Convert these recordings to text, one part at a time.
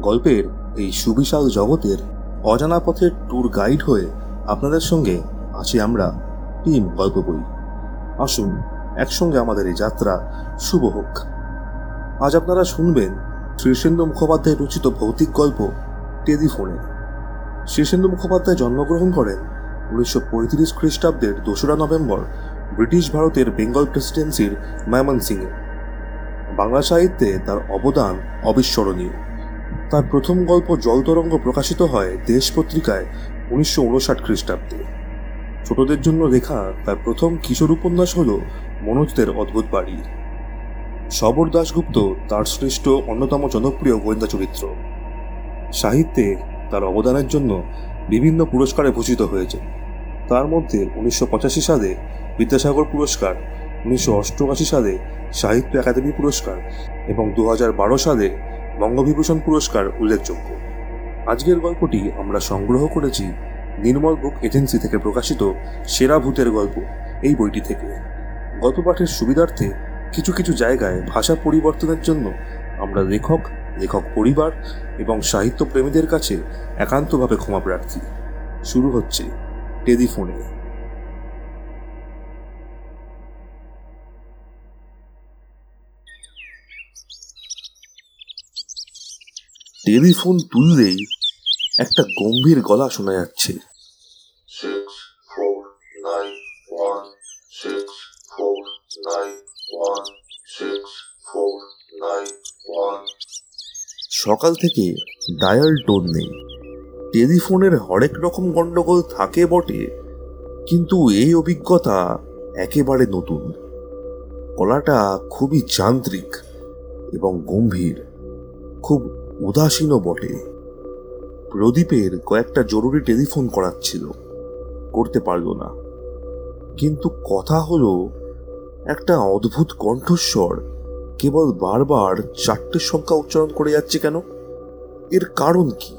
গল্পের এই সুবিশাল জগতের অজানা পথের ট্যুর গাইড হয়ে আপনাদের সঙ্গে আছি আমরা টিম গল্প বই। আসুন, একসঙ্গে আমাদের এই যাত্রা শুভ হোক। আজ আপনারা শুনবেন শীর্ষেন্দু মুখোপাধ্যায় রচিত ভৌতিক গল্প টেলিফোনে শীর্ষেন্দু মুখোপাধ্যায় জন্মগ্রহণ করেন উনিশশো পঁয়ত্রিশ খ্রিস্টাব্দের দোসরা নভেম্বর ব্রিটিশ ভারতের বেঙ্গল প্রেসিডেন্সির ময়মনসিংহে। বাংলা সাহিত্যে তার অবদান অবিস্মরণীয়। তার প্রথম গল্প জলতরঙ্গ প্রকাশিত হয় দেশ পত্রিকায় উনিশশো উনষাট খ্রিস্টাব্দে। ছোটদের জন্য লেখা তার প্রথম কিশোর উপন্যাস হল মনোজদের অদ্ভুত বাড়ি। শবর দাশগুপ্ত তার শ্রেষ্ঠ, অন্যতম জনপ্রিয় গোয়েন্দা চরিত্র। সাহিত্যে তার অবদানের জন্য বিভিন্ন পুরস্কারে ভূষিত হয়েছে। তার মধ্যে উনিশশো পঁচাশি সালে বিদ্যাসাগর পুরস্কার, উনিশশো অষ্টআশি সালে সাহিত্য একাডেমি পুরস্কার এবং দু সালে বঙ্গবিভূষণ পুরস্কার উল্লেখযোগ্য। আজকের গল্পটি আমরা সংগ্রহ করেছি নির্মল বুক এজেন্সি থেকে প্রকাশিত সেরা ভূতের গল্প, এই বইটি থেকে। গল্প পাঠের সুবিধার্থে কিছু কিছু জায়গায় ভাষা পরিবর্তনের জন্য আমরা লেখক লেখক পরিবার এবং সাহিত্য প্রেমীদের কাছে একান্তভাবে ক্ষমা প্রার্থী। শুরু হচ্ছে টেলিফোনে। টেলিফোন তুললেই একটা গম্ভীর গলা শোনা যাচ্ছে। সকাল থেকে ডায়াল টোন নেই। টেলিফোনের হরেক রকম গন্ডগোল থাকে বটে কিন্তু এই অভিজ্ঞতা একেবারে নতুন। গলাটা খুবই যান্ত্রিক এবং গম্ভীর খুব উদাসীনও বটে। প্রদীপের কয়েকটা জরুরি টেলিফোন করাচ্ছিল। করতে পারল না। কিন্তু কথা হলো, একটা অদ্ভুত কণ্ঠস্বর কেবল বারবার চারটে সংখ্যা উচ্চারণ করে যাচ্ছে কেন? এর কারণ কি?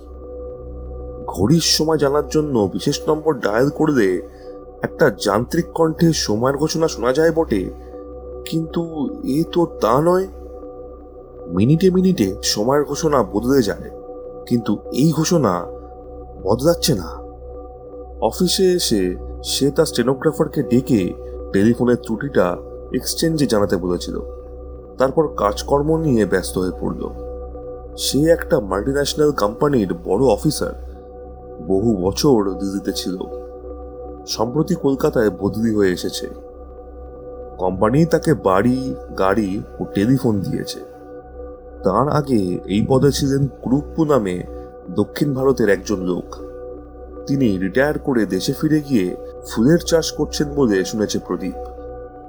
ঘড়ির সময় জানার জন্য বিশেষ নম্বর ডায়াল করলে একটা যান্ত্রিক কণ্ঠে সময়ের ঘোষণা শোনা যায় বটে। কিন্তু এ তো তা নয়। মিনিটে মিনিটে সময়ের ঘোষণা বদলে যায়, কিন্তু এই ঘোষণা বদলাচ্ছে না। অফিসে এসে সে তার স্টেনোগ্রাফারকে ডেকে টেলিফোনের ত্রুটিটা এক্সচেঞ্জে জানাতে বলেছিল। তারপর কাজকর্ম নিয়ে ব্যস্ত হয়ে পড়ল। সে একটা মাল্টিন্যাশনাল কোম্পানির বড় অফিসার, বহু বছর দিল্লিতে ছিল। সম্প্রতি কলকাতায় বদলি হয়ে এসেছে। কোম্পানি তাকে বাড়ি, গাড়ি ও টেলিফোন দিয়েছে। তার আগে এই পদে ছিলেন কুরুপ্পু নামে দক্ষিণ ভারতের একজন লোক। তিনি রিটায়ার করে দেশে ফিরে গিয়ে ফুলের চাষ করছেন বলে শুনেছে প্রদীপ।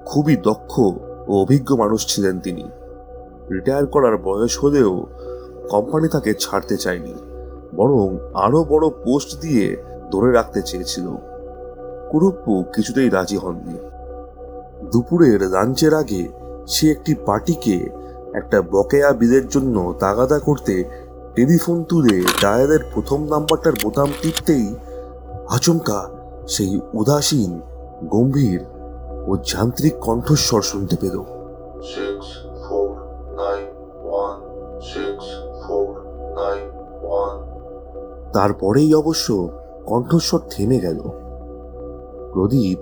খুবই দক্ষ ও অভিজ্ঞ মানুষ ছিলেন তিনি। রিটায়ার করার বয়স হলেও কোম্পানি তাকে ছাড়তে চায়নি, বরং আরও বড় পোস্ট দিয়ে ধরে রাখতে চেয়েছিল। কুরুপ্পু কিছুতেই রাজি হননি। দুপুরের লাঞ্চের আগে সে একটি পার্টিকে একটা বকেয়া বিলের জন্য তাগাদা করতে টেলিফোন তুলে ডায়ালের প্রথম নাম্বারটার বোতাম টিপতেই আচমকা সেই উদাসীন গম্ভীর ও যান্ত্রিক কণ্ঠস্বর শুনতে পেল। তারপরেই অবশ্য কণ্ঠস্বর থেমে গেল। প্রদীপ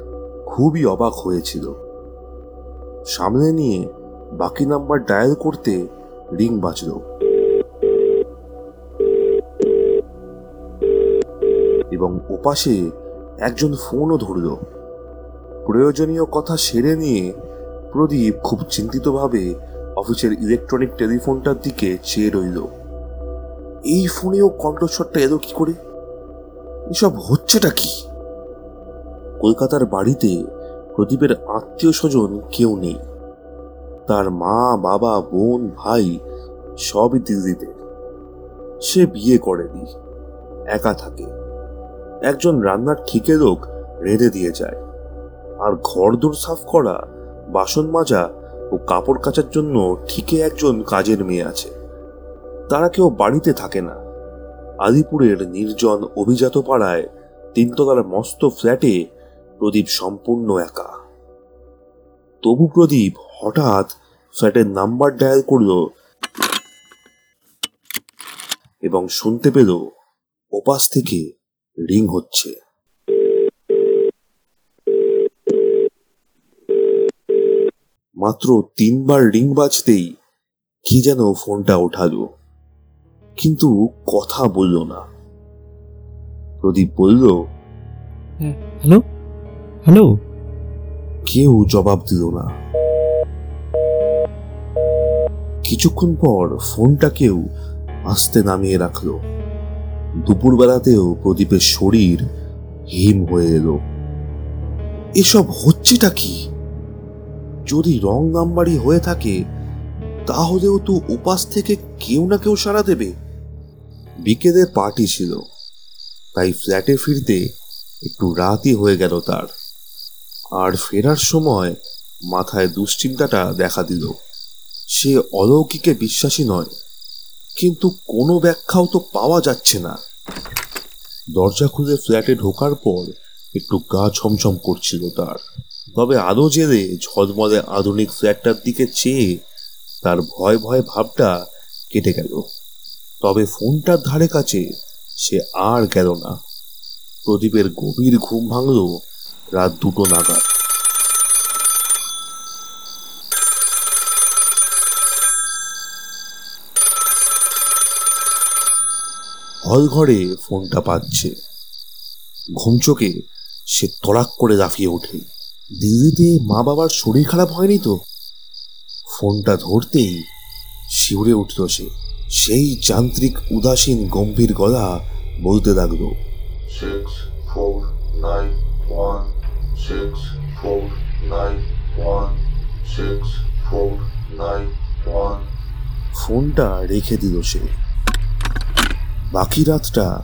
খুবই অবাক হয়েছিল। সামনে নিয়ে বাকি নাম্বার ডায়াল করতে রিং বাজল। এবং ওপাশে একজন ফোনও ধরল। প্রয়োজনীয় কথা সেরে নিয়ে প্রদীপ খুব চিন্তিতভাবে অফিসের ইলেকট্রনিক টেলিফোনটার দিকে চেয়ে রইল। এই ফোনেও কণ্ঠস্বরটা এলো কি করে? এসব হচ্ছেটা কি? কলকাতার বাড়িতে প্রদীপের আত্মীয় স্বজন কেউ নেই। তার মা, বাবা, বোন, ভাই সবই দিল্লিতে। সে বিয়ে করেনি একা থাকে। একজন রান্নার ঠিকে লোক রেঁধে দিয়ে যায়। আর ঘরদোর সাফ করা, বাসন মাজা ও কাপড় কাচার জন্য ঠিকে একজন কাজের মেয়ে আছে। তারা কেউ বাড়িতে থাকে না। আলিপুরের নির্জন অভিজাত পাড়ায় তিনতলার মস্ত ফ্ল্যাটে প্রদীপ সম্পূর্ণ একা। তবু প্রদীপ হঠাৎ ফ্ল্যাটের নাম্বার ডায়াল করল এবং শুনতে পেল ওপাশ থেকে রিং হচ্ছে। মাত্র তিনবার রিং বাজতেই কি যেন ফোনটা ওঠালো কিন্তু কথা বলল না। প্রদীপ বলল হ্যালো? হ্যালো? কেউ জবাব দিল না। কিছুক্ষণ পর ফোনটা কেউ আস্তে নামিয়ে রাখল। দুপুরবেলাতেও প্রদীপের শরীর হিম হয়ে এলো। এসব হচ্ছেটা কি? যদি রং নাম্বারই হয়ে থাকে, তাহলেও তো উপাস থেকে কেউ না কেউ সাড়া দেবে। বিকেলে পার্টি ছিল, তাই ফ্ল্যাটে ফিরতে একটু রাতই হয়ে গেল তার। আর ফেরার সময় মাথায় দুশ্চিন্তাটা দেখা দিল। সে অলৌকিকে বিশ্বাসী নয়, কিন্তু কোনো ব্যাখ্যাও তো পাওয়া যাচ্ছে না। দরজা খুলে ফ্ল্যাটে ঢোকার পর একটু গা ছমছম করছিল তার। তবে আলো জেলে ঝলমলে আধুনিক ফ্ল্যাটটার দিকে চেয়ে তার ভয় ভয় ভাবটা কেটে গেল। তবে ফোনটার ধারে কাছে সে আর গেল না। প্রদীপের গভীর ঘুম ভাঙল রাত দুটো নাগাদ। হল ঘরে ফোনটা পাচ্ছে ঘুমচোকে সে তড়াক করে লাফিয়ে ওঠে। দিল্লিতে মা বাবার শরীর খারাপ হয়নি তো? ফোনটা ধরতেই শিউরে উঠল সে। সেই যান্ত্রিক উদাসীন গম্ভীর গলা বলতে লাগল six four nine one six four nine one six four nine one. ফোনটা রেখে দিল সে। বাকি রাতটা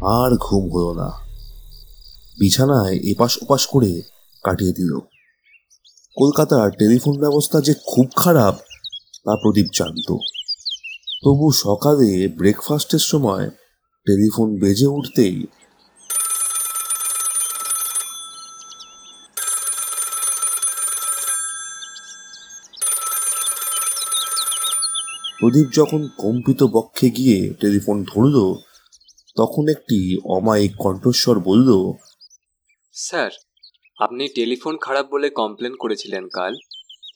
আর ঘুম হলো না। বিছানায় এপাশ ওপাশ করে কাটিয়ে দিল। কলকাতার টেলিফোন ব্যবস্থা যে খুব খারাপ, তা প্রদীপ জানত। তবু সকালে ব্রেকফাস্টের সময় টেলিফোন বেজে উঠতেই প্রদীপ যখন কম্পিত বক্ষে গিয়ে টেলিফোন ধরল তখন একটি অমায়িক কণ্ঠস্বর বলল স্যার আপনি টেলিফোন খারাপ বলে কমপ্লেন করেছিলেন কাল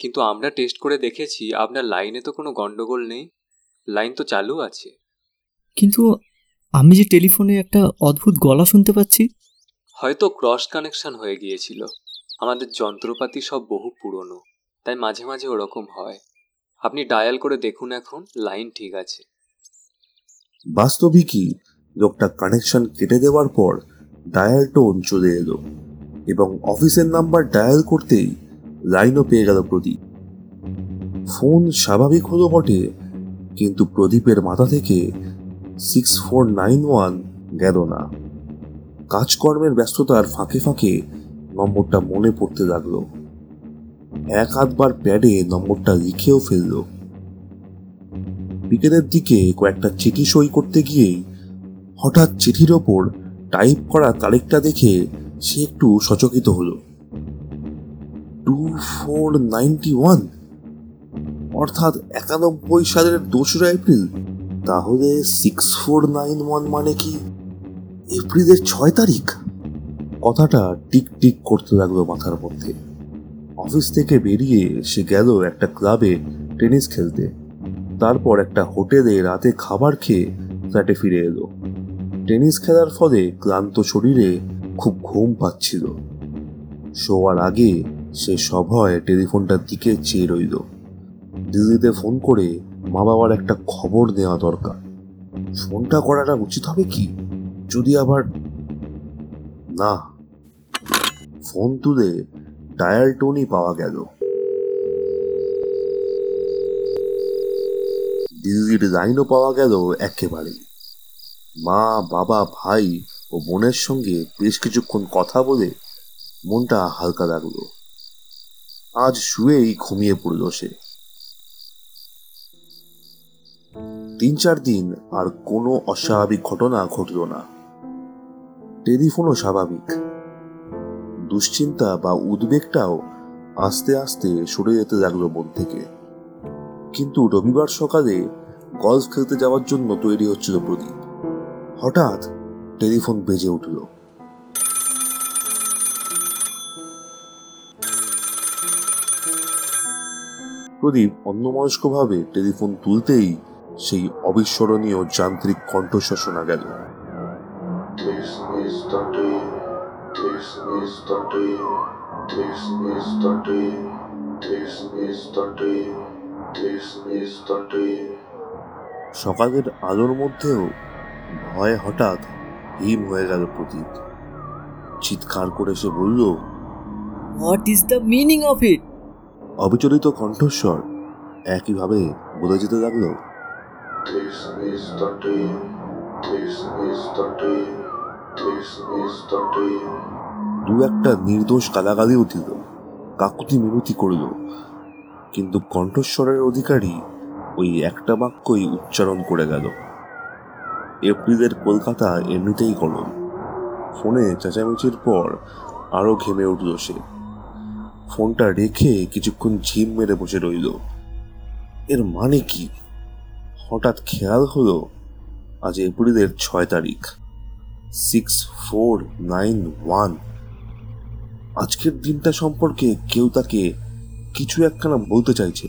কিন্তু আমরা টেস্ট করে দেখেছি আপনার লাইনে তো কোনো গন্ডগোল নেই লাইন তো চালু আছে। কিন্তু আমি যে টেলিফোনে একটা অদ্ভুত গলা শুনতে পাচ্ছি। হয়তো ক্রস কানেকশন হয়ে গিয়েছিল। আমাদের যন্ত্রপাতি সব বহু পুরনো তাই মাঝে মাঝে ওরকম হয়। আপনি ডায়াল করে দেখুন এখন লাইন ঠিক আছে। বাস্তবিকই লোকটা কানেকশন কেটে দেওয়ার পর ডায়াল টোন চলে এলো এবং অফিসের নাম্বার ডায়াল করতেই লাইনও পেয়ে গেল প্রদীপ। ফোন স্বাভাবিক হলো বটে, কিন্তু প্রদীপের মাথা থেকে সিক্স ফোর নাইন ওয়ান গেল না। কাজকর্মের ব্যস্ততার ফাঁকে ফাঁকে নম্বরটা মনে পড়তে লাগল। এক আধবার প্যাডে নম্বরটা লিখেও ফেলল। বিকেলের দিকে কয়েকটা চিঠি সই করতে গিয়েই হঠাৎ চিঠির ওপর টাইপ করা তারিখটা দেখে সে একটু সচকিত হলো। Two four ninety one? অর্থাৎ একানব্বই সালের দোসরা এপ্রিল? তাহলে সিক্স ফোর নাইন ওয়ান মানে কি? এপ্রিলের ছয় তারিখ? কথাটা টিক টিক করতে লাগল মাথার মধ্যে। অফিস থেকে বেরিয়ে সে গেল একটা ক্লাবে টেনিস খেলতে। তারপর একটা হোটেলে রাতে খাবার খেয়ে ফ্ল্যাটে ফিরে এলো। টেনিস খেলার ফলে ক্লান্ত শরীরে খুব ঘুম পাচ্ছিল। শোয়ার আগে সে সভায় টেলিফোনটার দিকে চেয়ে রইল। দিল্লিতে ফোন করে মা বাবার একটা খবর নেওয়া দরকার। ফোনটা করাটা উচিত হবে কি? যদি আবার না। ফোন তুলে ডায়াল টোনই পাওয়া গেল। দিল্লির লাইনও পাওয়া গেল একেবারে। মা, বাবা, ভাই ও বোনের সঙ্গে বেশ কিছুক্ষণ কথা বলে মনটা হালকা লাগল। আজ শুয়েই ঘুমিয়ে পড়ল সে। তিন চার দিন আর কোনো অস্বাভাবিক ঘটনা ঘটল না। টেলিফোনও স্বাভাবিক। দুশ্চিন্তা বা উদ্বেগটাও আস্তে আস্তে সরে যেতে লাগল মন থেকে। কিন্তু রবিবার সকালে গলফ খেলতে যাওয়ার জন্য তৈরি হচ্ছিল প্রদীপ। হঠাৎ টেলিফোন বেজে উঠল। প্রদীপ অন্যমনস্কভাবে টেলিফোন তুলতেই সেই অবিস্মরণীয় যান্ত্রিক কণ্ঠস্বর শোনা গেল। This is the day. This is the day. This is the day. This is the day. সকালের আলোর মধ্যেও ভয়ে হঠাৎ হিম হয়ে গেল প্রদীপ চিৎকার করে সে বলল what is the meaning of it অবিচলিত কণ্ঠস্বর একইভাবে বলে যেতে লাগল This is the day. This is the day. This is the day. দু একটা নির্দোষ গালাগালিও দিল কাকুতি মিনতি করল। কিন্তু কণ্ঠস্বরের অধিকারী ওই একটা বাক্যই উচ্চারণ করে গেল। এপ্রিলের কলকাতা এমনিতেই গরম। ফোনে চেঁচামেচির পর আরও ঘেমে উঠল সে। ফোনটা রেখে কিছুক্ষণ ঝিম মেরে বসে রইল। এর মানে কি? হঠাৎ খেয়াল হলো, আজ এপ্রিলের ছয় তারিখ। Six four nine one. আজকের দিনটা সম্পর্কে কেউ তাকে কিছু একখানা বলতে চাইছে।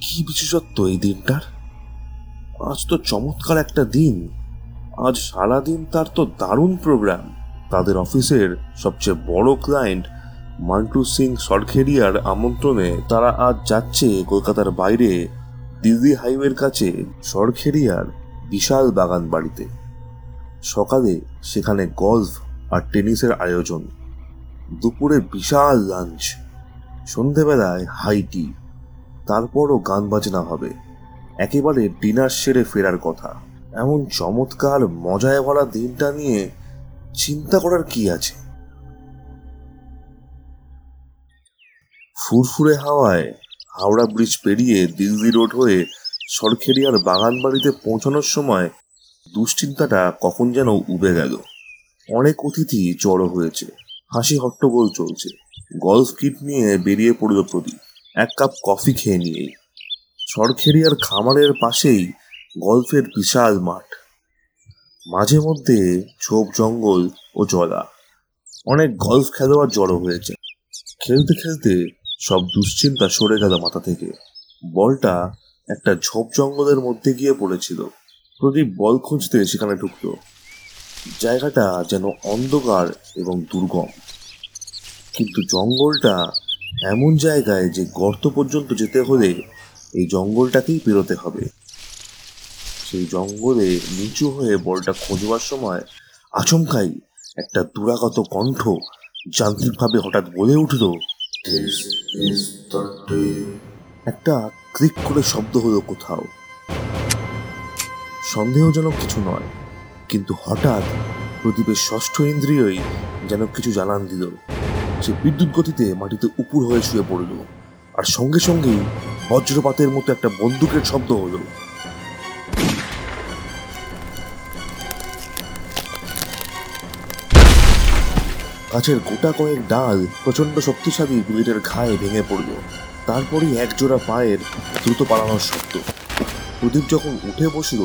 কি বিশেষত্ব এই দিনটার? আজ তো চমৎকার একটা দিন। আজ সারা দিন তার তো দারুণ প্রোগ্রাম তাদের অফিসের সবচেয়ে বড় ক্লায়েন্ট মান্টু সিং সরখেরিয়ার আমন্ত্রণে তারা আজ যাচ্ছে কলকাতার বাইরে দিল্লি হাইওয়ের কাছে সরখেরিয়ার বিশাল বাগান বাড়িতে সকালে সেখানে গলফ আর টেনিসের আয়োজন। দুপুরে বিশাল লাঞ্চ সন্ধেবেলায় হাই টি তারপরও গান বাজনা হবে। একেবারে ডিনার সেরে ফেরার কথা। এমন চমৎকার মজায় ভরা দিনটা নিয়ে চিন্তা করার কি আছে? ফুরফুরে হাওয়ায় হাওড়া ব্রিজ পেরিয়ে দিল্লি রোড হয়ে সরখেরিয়ার বাগান বাড়িতে পৌঁছানোর সময় দুশ্চিন্তাটা কখন যেন উবে গেল। অনেক অতিথি জড়ো হয়েছে। হাসি হট্টগোল চলছে। গলফ কিট নিয়ে বেরিয়ে পড়ল প্রদীপ। এক কাপ কফি খেয়ে নিয়েই সরখেরিয়ার খামারের পাশেই গল্ফের বিশাল মাঠ। মাঝে মধ্যে ঝোপ জঙ্গল ও জলা। অনেক গলফ খেলোয়াড় জড়ো হয়েছে। খেলতে খেলতে সব দুশ্চিন্তা সরে গেল মাথা থেকে। বলটা একটা ঝোপ জঙ্গলের মধ্যে গিয়ে পড়েছিল। প্রদীপ বল খুঁজতে সেখানে ঢুকলো। জায়গাটা যেন অন্ধকার এবং দুর্গম। কিন্তু জঙ্গলটা এমন জায়গায় যে গর্ত পর্যন্ত যেতে হলে এই জঙ্গলটাকেই পেরোতে হবে। সেই জঙ্গলে নিচু হয়ে বলটা খোঁজবার সময় আচমকাই একটা দুরাগত কণ্ঠ যান্ত্রিকভাবে হঠাৎ বলে উঠল. একটা ক্লিক করে শব্দ হলো কোথাও। সন্দেহজনক কিছু নয়। কিন্তু হঠাৎ প্রদীপের ষষ্ঠ ইন্দ্রিয়ই যেন কিছু জানান দিল। সে বিদ্যুৎ গতিতে মাটিতে উপুর হয়ে শুয়ে পড়ল। আর সঙ্গে সঙ্গেই বজ্রপাতের মতো একটা বন্দুকের শব্দ হলো। গাছের গোটা কয়েক ডাল প্রচণ্ড শক্তিশালী বুলেটের ঘায়ে ভেঙে পড়ল। তারপরই একজোড়া পায়ের দ্রুত পালানোর শব্দ। প্রদীপ যখন উঠে বসল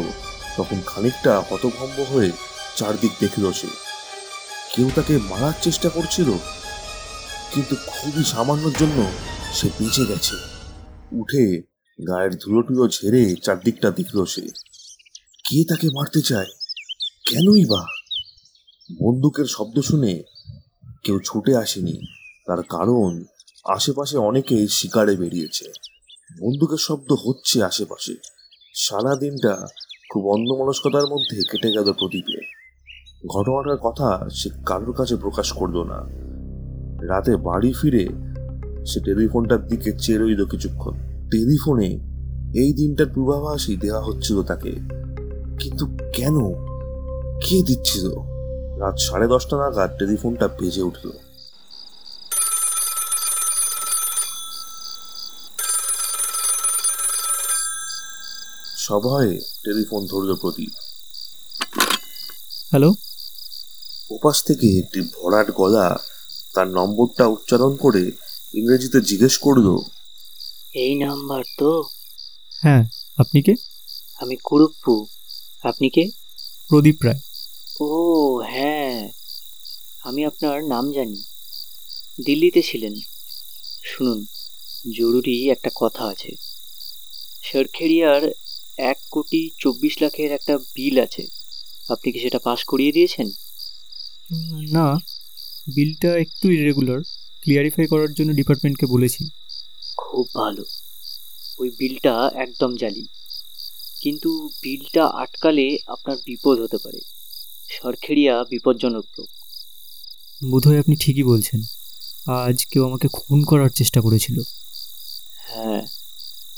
তখন খানিকটা হতভম্ব হয়ে চারদিক দেখল সে। কেউ তাকে মারার চেষ্টা করছিল, কিন্তু খুবই সামান্যর জন্য সে বেঁচে গেছে। উঠে গায়ের ধুলো টুলো ঝেড়ে চারদিকটা দেখল সে। কে তাকে মারতে চায়? কেনই বা? বন্দুকের শব্দ শুনে কেউ ছুটে আসেনি। তার কারণ আশেপাশে অনেকেই শিকারে বেরিয়েছে। বন্দুকের শব্দ হচ্ছে আশেপাশে। সারা দিনটা খুব অন্যমনস্কতার মধ্যে কেটে গেল প্রদীপে। ঘটনাটার কথা সে কারোর কাছে প্রকাশ করল না। রাতে বাড়ি ফিরে সে টেলিফোনটার দিকে চেয়ে রইল কিছুক্ষণ। টেলিফোনে এই দিনটার পূর্বাভাসই দেওয়া হচ্ছিল তাকে। কিন্তু কেন? কে দিচ্ছিল? রাত সাড়ে দশটা নাগাদ টেলিফোনটা বেজে উঠল। সবাই টেলিফোন ধরল প্রদীপ। হ্যালো? ওপাশ থেকে একটি ভরাট গলা তার নম্বরটা উচ্চারণ করে ইংরেজিতে জিজ্ঞেস করল এই নাম্বার তো। হ্যাঁ আপনি কে? আমি কুরুপ্পু। আপনি কে? প্রদীপ রায়। ও হ্যাঁ। আমি আপনার নাম জানি। দিল্লিতে ছিলেন। শুনুন জরুরি একটা কথা আছে। সরখেড়িয়ার এক কোটি চব্বিশ লাখের একটা বিল আছে। আপনি কি সেটা পাস করিয়ে দিয়েছেন? না বিলটা একটু ইরেগুলার ক্লিয়ারিফাই করার জন্য ডিপার্টমেন্টকে বলেছি। খুব ভালো। ওই বিলটা একদম জালি। কিন্তু বিলটা আটকালে আপনার বিপদ হতে পারে। সরখেড়িয়া বিপজ্জনক লোক বোধহয় আপনি ঠিকই বলছেন। আজ কেউ আমাকে খুন করার চেষ্টা করেছিল। হ্যাঁ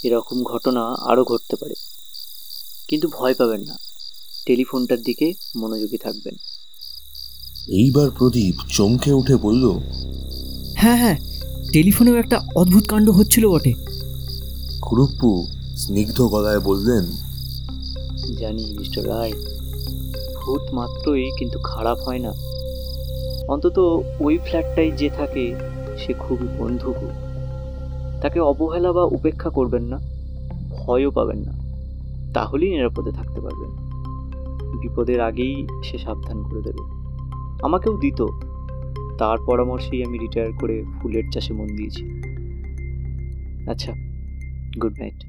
এরকম ঘটনা আরও ঘটতে পারে। কিন্তু ভয় পাবেন না। টেলিফোনটার দিকে মনোযোগী থাকবেন। এইবার প্রদীপ চমকে উঠে বলল হ্যাঁ হ্যাঁ টেলিফোনেও একটা অদ্ভুত কাণ্ড হচ্ছিল বটে। কুরুপ্পু স্নিগ্ধ গলায় বললেন জানি মিস্টার রায় ভূত মাত্রই কিন্তু খারাপ হয় না। অন্তত ওই ফ্ল্যাটটায় যে থাকে সে খুবই বন্ধুক তাকে অবহেলা বা উপেক্ষা করবেন না ভয়ও পাবেন না। তাহলেই নিরাপদে থাকতে পারবেন বিপদের আগেই সে সাবধান করে দেবে। আমাকেও দিত। তার পরামর্শেই আমি রিটায়ার করে ফুলের চাষে মন দিয়েছি। আচ্ছা গুড নাইট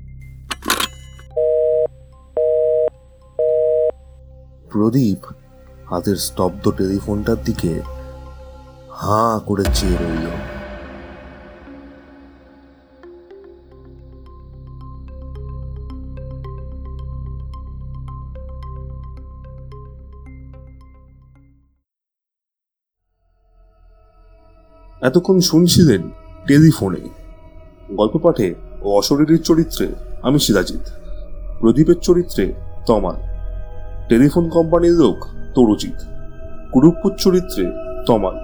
প্রদীপ হাতের স্তব্ধ টেলিফোনটার দিকে হাঁ করে চেয়ে রইল। এতক্ষণ শুনছিলেন টেলিফোনে। গল্প পাঠে ও অশরীরীর চরিত্রে আমি সিরাজিৎ প্রদীপের চরিত্রে তমাল টেলিফোন কোম্পানির লোক তরুজিৎ। কুরুপুর চরিত্রে তমাল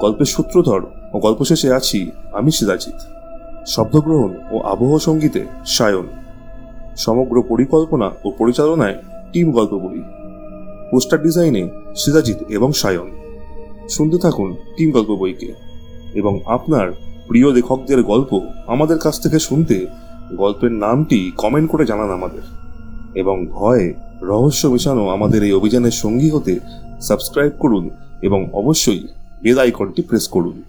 গল্পের সূত্রধর ও গল্প শেষে আছি আমি সিরাজিৎ শব্দগ্রহণ ও আবহ সঙ্গীতে সায়ন। সমগ্র পরিকল্পনা ও পরিচালনায় টিম গল্প বই। পোস্টার ডিজাইনে সিরাজিৎ এবং সায়ন। শুনতে থাকুন টিম গল্প বইকে। এবং আপনার প্রিয় লেখকদের গল্প আমাদের কাছ থেকে শুনতে গল্পের নামটি কমেন্ট করে জানান আমাদের। এবং ভয় রহস্য মেশানো আমাদের এই অভিযানের সঙ্গী হতে সাবস্ক্রাইব করুন এবং অবশ্যই বেল আইকনটি প্রেস করুন।